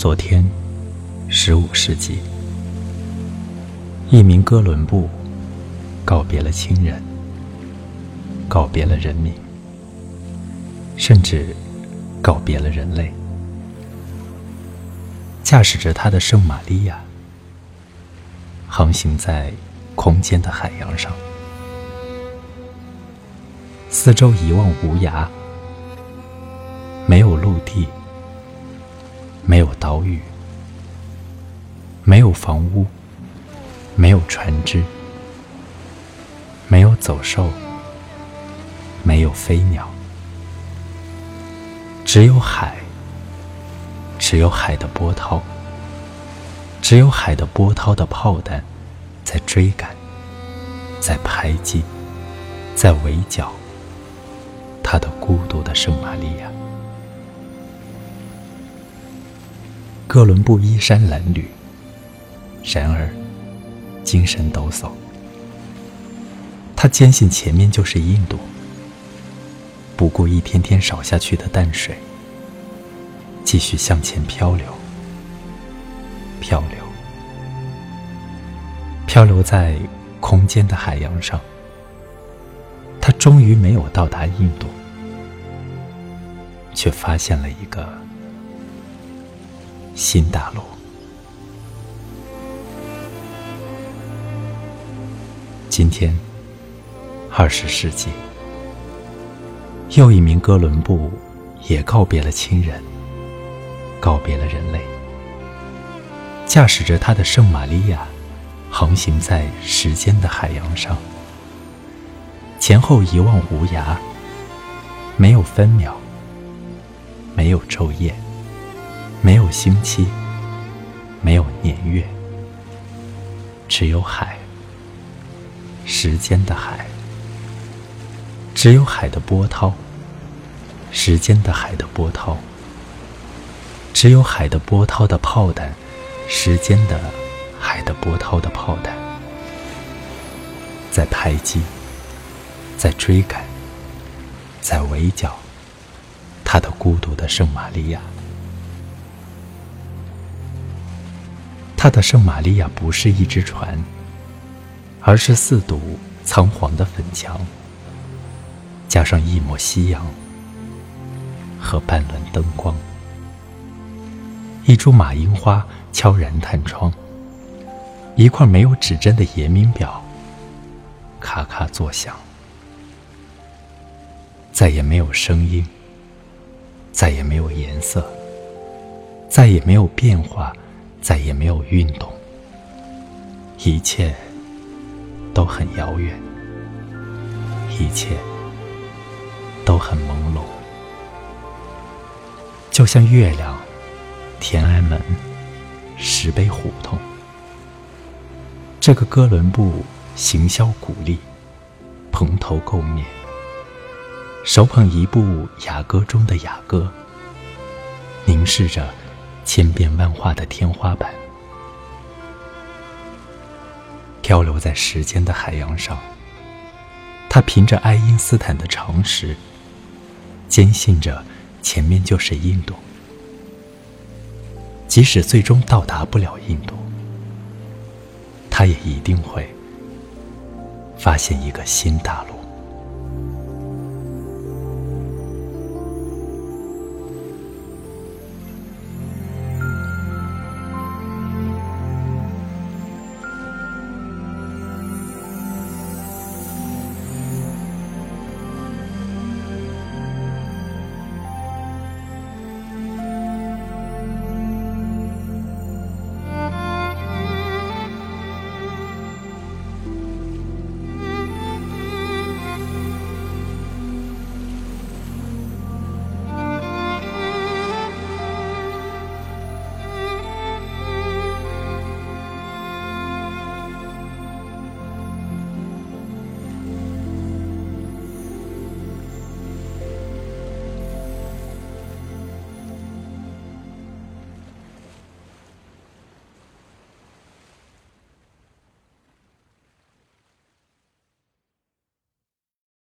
昨天，十五世纪，一名哥伦布告别了亲人，告别了人民，甚至告别了人类，驾驶着他的圣玛利亚，航行在空间的海洋上，四周一望无涯，没有陆地。没有岛屿，没有房屋，没有船只，没有走兽，没有飞鸟，只有海，只有海的波涛，只有海的波涛的炮弹在追赶，在排击，在围剿他的孤独的圣玛利亚。哥伦布衣衫褴褛，然而精神抖擞。他坚信前面就是印度，不顾一天天少下去的淡水，继续向前漂流，漂流，漂流在空间的海洋上。他终于没有到达印度，却发现了一个。新大陆。今天，二十世纪，又一名哥伦布也告别了亲人，告别了人类，驾驶着他的圣玛利亚，航行在时间的海洋上，前后一望无涯，没有分秒，没有昼夜。没有星期，没有年月，只有海，时间的海；只有海的波涛，时间的海的波涛；只有海的波涛的炮弹，时间的海的波涛的炮弹，在排击，在追赶，在围剿他的孤独的圣玛利亚。他的圣玛利亚不是一只船，而是四堵苍黄的粉墙，加上一抹夕阳和半轮灯光，一株马樱花悄然探窗，一块没有指针的爷明表咔咔作响，再也没有声音，再也没有颜色，再也没有变化。再也没有运动，一切都很遥远，一切都很朦胧，就像月亮、天安门、石碑胡同。这个哥伦布行销鼓励，蓬头垢面，手捧一部雅歌中的雅歌，凝视着。千变万化的天花板，漂流在时间的海洋上。他凭着爱因斯坦的常识，坚信着前面就是印度。即使最终到达不了印度，他也一定会发现一个新大陆。